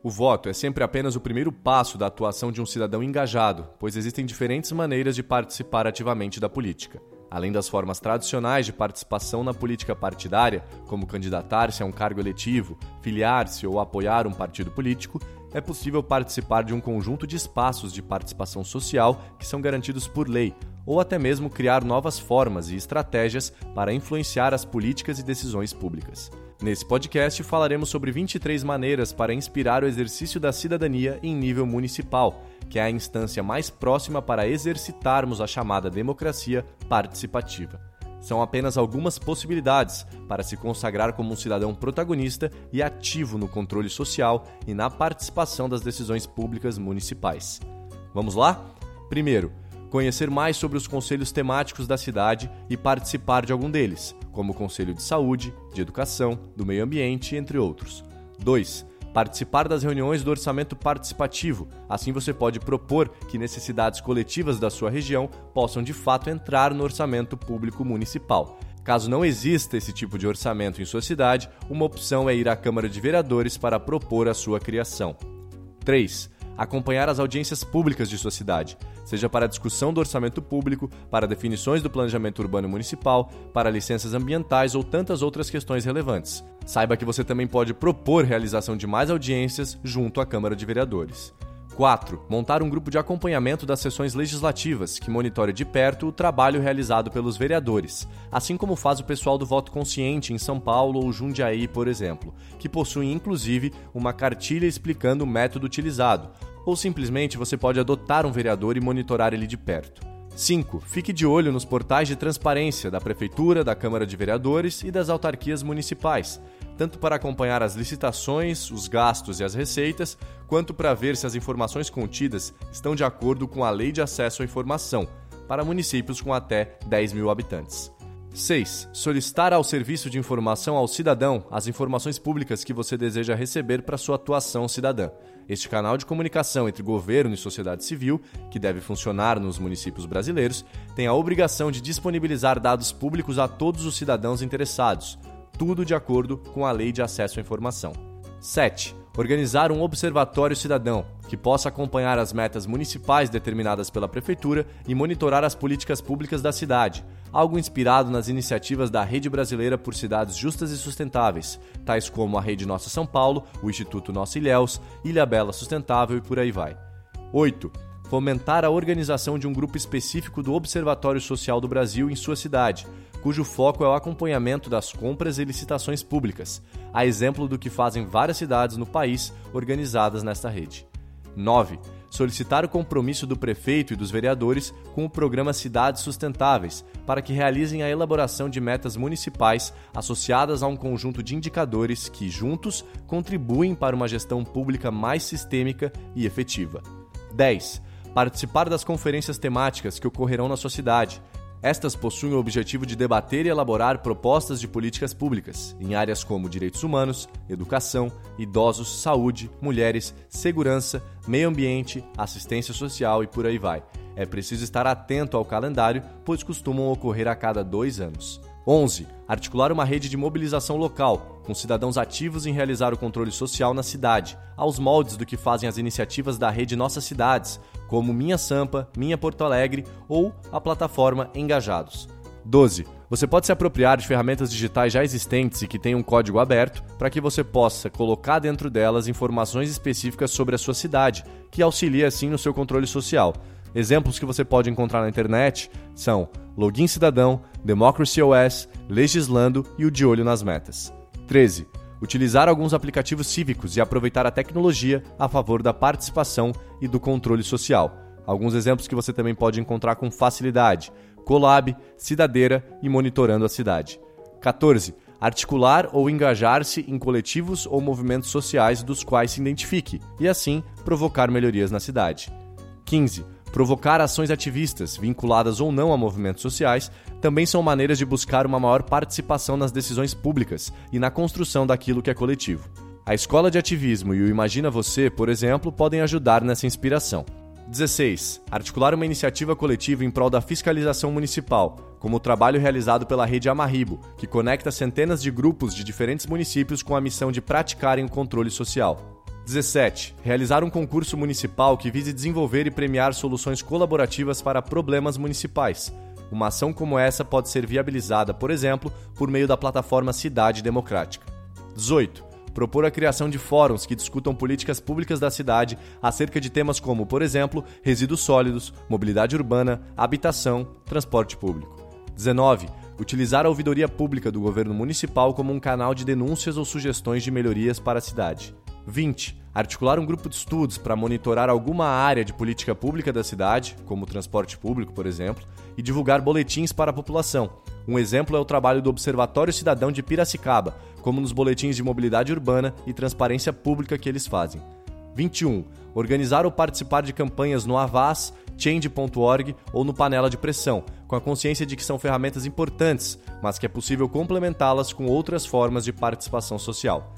O voto é sempre apenas o primeiro passo da atuação de um cidadão engajado, pois existem diferentes maneiras de participar ativamente da política. Além das formas tradicionais de participação na política partidária, como candidatar-se a um cargo eletivo, filiar-se ou apoiar um partido político, é possível participar de um conjunto de espaços de participação social que são garantidos por lei, ou até mesmo criar novas formas e estratégias para influenciar as políticas e decisões públicas. Nesse podcast falaremos sobre 23 maneiras para inspirar o exercício da cidadania em nível municipal, que é a instância mais próxima para exercitarmos a chamada democracia participativa. São apenas algumas possibilidades para se consagrar como um cidadão protagonista e ativo no controle social e na participação das decisões públicas municipais. Vamos lá? Primeiro, conhecer mais sobre os conselhos temáticos da cidade e participar de algum deles, como o Conselho de Saúde, de Educação, do Meio Ambiente, entre outros. 2. Participar das reuniões do orçamento participativo. Assim você pode propor que necessidades coletivas da sua região possam de fato entrar no orçamento público municipal. Caso não exista esse tipo de orçamento em sua cidade, uma opção é ir à Câmara de Vereadores para propor a sua criação. 3 acompanhar as audiências públicas de sua cidade, seja para a discussão do orçamento público, para definições do planejamento urbano municipal, para licenças ambientais ou tantas outras questões relevantes. Saiba que você também pode propor realização de mais audiências junto à Câmara de Vereadores. 4. Montar um grupo de acompanhamento das sessões legislativas, que monitore de perto o trabalho realizado pelos vereadores, assim como faz o pessoal do voto consciente em São Paulo ou Jundiaí, por exemplo, que possuem inclusive uma cartilha explicando o método utilizado, ou simplesmente você pode adotar um vereador e monitorar ele de perto. 5. Fique de olho nos portais de transparência da Prefeitura, da Câmara de Vereadores e das autarquias municipais tanto para acompanhar as licitações, os gastos e as receitas, quanto para ver se as informações contidas estão de acordo com a Lei de Acesso à Informação, para municípios com até 10 mil habitantes. 6. Solicitar ao Serviço de Informação ao Cidadão as informações públicas que você deseja receber para sua atuação cidadã. Este canal de comunicação entre governo e sociedade civil, que deve funcionar nos municípios brasileiros, tem a obrigação de disponibilizar dados públicos a todos os cidadãos interessados, tudo de acordo com a Lei de Acesso à Informação. 7. Organizar um observatório cidadão, que possa acompanhar as metas municipais determinadas pela Prefeitura e monitorar as políticas públicas da cidade, algo inspirado nas iniciativas da Rede Brasileira por Cidades Justas e Sustentáveis, tais como a Rede Nossa São Paulo, o Instituto Nossa Ilhéus, Ilha Bela Sustentável e por aí vai. 8 fomentar a organização de um grupo específico do Observatório Social do Brasil em sua cidade, cujo foco é o acompanhamento das compras e licitações públicas, a exemplo do que fazem várias cidades no país organizadas nesta rede. 9. Solicitar o compromisso do prefeito e dos vereadores com o programa Cidades Sustentáveis, para que realizem a elaboração de metas municipais associadas a um conjunto de indicadores que, juntos, contribuem para uma gestão pública mais sistêmica e efetiva. 10 participar das conferências temáticas que ocorrerão na sua cidade. Estas possuem o objetivo de debater e elaborar propostas de políticas públicas em áreas como direitos humanos, educação, idosos, saúde, mulheres, segurança, meio ambiente, assistência social e por aí vai. É preciso estar atento ao calendário, pois costumam ocorrer a cada dois anos. 11. Articular uma rede de mobilização local, com cidadãos ativos em realizar o controle social na cidade, aos moldes do que fazem as iniciativas da rede Nossas Cidades, como Minha Sampa, Minha Porto Alegre ou a plataforma Engajados. 12. Você pode se apropriar de ferramentas digitais já existentes e que têm um código aberto para que você possa colocar dentro delas informações específicas sobre a sua cidade, que auxilia assim no seu controle social. Exemplos que você pode encontrar na internet são Login Cidadão, Democracy OS, Legislando e o De Olho nas Metas. 13. Utilizar alguns aplicativos cívicos e aproveitar a tecnologia a favor da participação e do controle social. Alguns exemplos que você também pode encontrar com facilidade: Colab, Cidadeira e Monitorando a Cidade. 14. Articular ou engajar-se em coletivos ou movimentos sociais dos quais se identifique e, assim, provocar melhorias na cidade. 15. Provocar ações ativistas, vinculadas ou não a movimentos sociais, também são maneiras de buscar uma maior participação nas decisões públicas e na construção daquilo que é coletivo. A escola de ativismo e o Imagina Você, por exemplo, podem ajudar nessa inspiração. 16. Articular uma iniciativa coletiva em prol da fiscalização municipal, como o trabalho realizado pela rede Amarribo, que conecta centenas de grupos de diferentes municípios com a missão de praticarem o controle social. 17. Realizar um concurso municipal que vise desenvolver e premiar soluções colaborativas para problemas municipais. Uma ação como essa pode ser viabilizada, por exemplo, por meio da plataforma Cidade Democrática. 18 propor a criação de fóruns que discutam políticas públicas da cidade acerca de temas como, por exemplo, resíduos sólidos, mobilidade urbana, habitação, transporte público. 19. Utilizar a ouvidoria pública do governo municipal como um canal de denúncias ou sugestões de melhorias para a cidade. 20. Articular um grupo de estudos para monitorar alguma área de política pública da cidade, como o transporte público, por exemplo, e divulgar boletins para a população. Um exemplo é o trabalho do Observatório Cidadão de Piracicaba, como nos boletins de mobilidade urbana e transparência pública que eles fazem. 21. Organizar ou participar de campanhas no Avaz, Change.org ou no Panela de Pressão, com a consciência de que são ferramentas importantes, mas que é possível complementá-las com outras formas de participação social.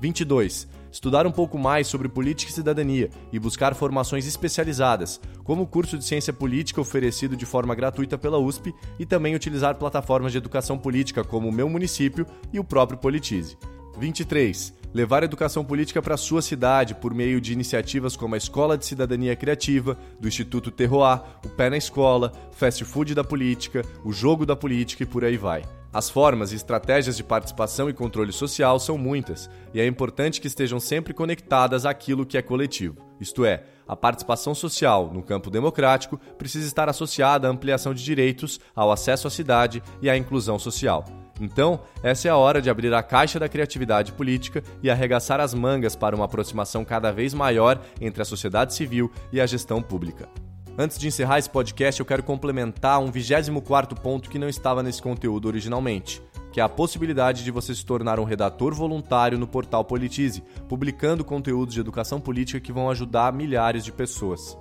22 estudar um pouco mais sobre política e cidadania e buscar formações especializadas, como o curso de ciência política oferecido de forma gratuita pela USP e também utilizar plataformas de educação política como o Meu Município e o próprio Politize. 23. Levar educação política para sua cidade por meio de iniciativas como a Escola de Cidadania Criativa, do Instituto Terroir, o Pé na Escola, Fast Food da Política, o Jogo da Política e por aí vai. As formas e estratégias de participação e controle social são muitas, e é importante que estejam sempre conectadas àquilo que é coletivo. Isto é, a participação social no campo democrático precisa estar associada à ampliação de direitos, ao acesso à cidade e à inclusão social. Então, essa é a hora de abrir a caixa da criatividade política e arregaçar as mangas para uma aproximação cada vez maior entre a sociedade civil e a gestão pública. Antes de encerrar esse podcast, eu quero complementar um 24 ponto que não estava nesse conteúdo originalmente, que é a possibilidade de você se tornar um redator voluntário no portal Politize, publicando conteúdos de educação política que vão ajudar milhares de pessoas.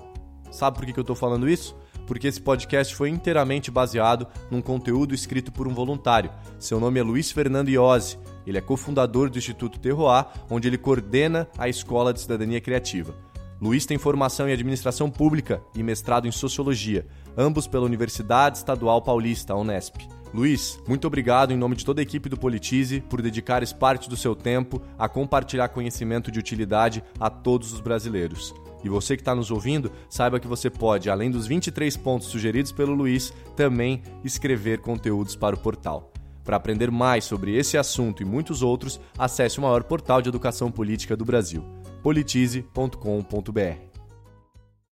Sabe por que eu estou falando isso? Porque esse podcast foi inteiramente baseado num conteúdo escrito por um voluntário. Seu nome é Luiz Fernando Iose. Ele é cofundador do Instituto Terroir, onde ele coordena a Escola de Cidadania Criativa. Luiz tem formação em administração pública e mestrado em sociologia, ambos pela Universidade Estadual Paulista, Unesp. Luiz, muito obrigado em nome de toda a equipe do Politize por dedicares parte do seu tempo a compartilhar conhecimento de utilidade a todos os brasileiros. E você que está nos ouvindo, saiba que você pode, além dos 23 pontos sugeridos pelo Luiz, também escrever conteúdos para o portal. Para aprender mais sobre esse assunto e muitos outros, acesse o maior portal de educação política do Brasil politize.com.br.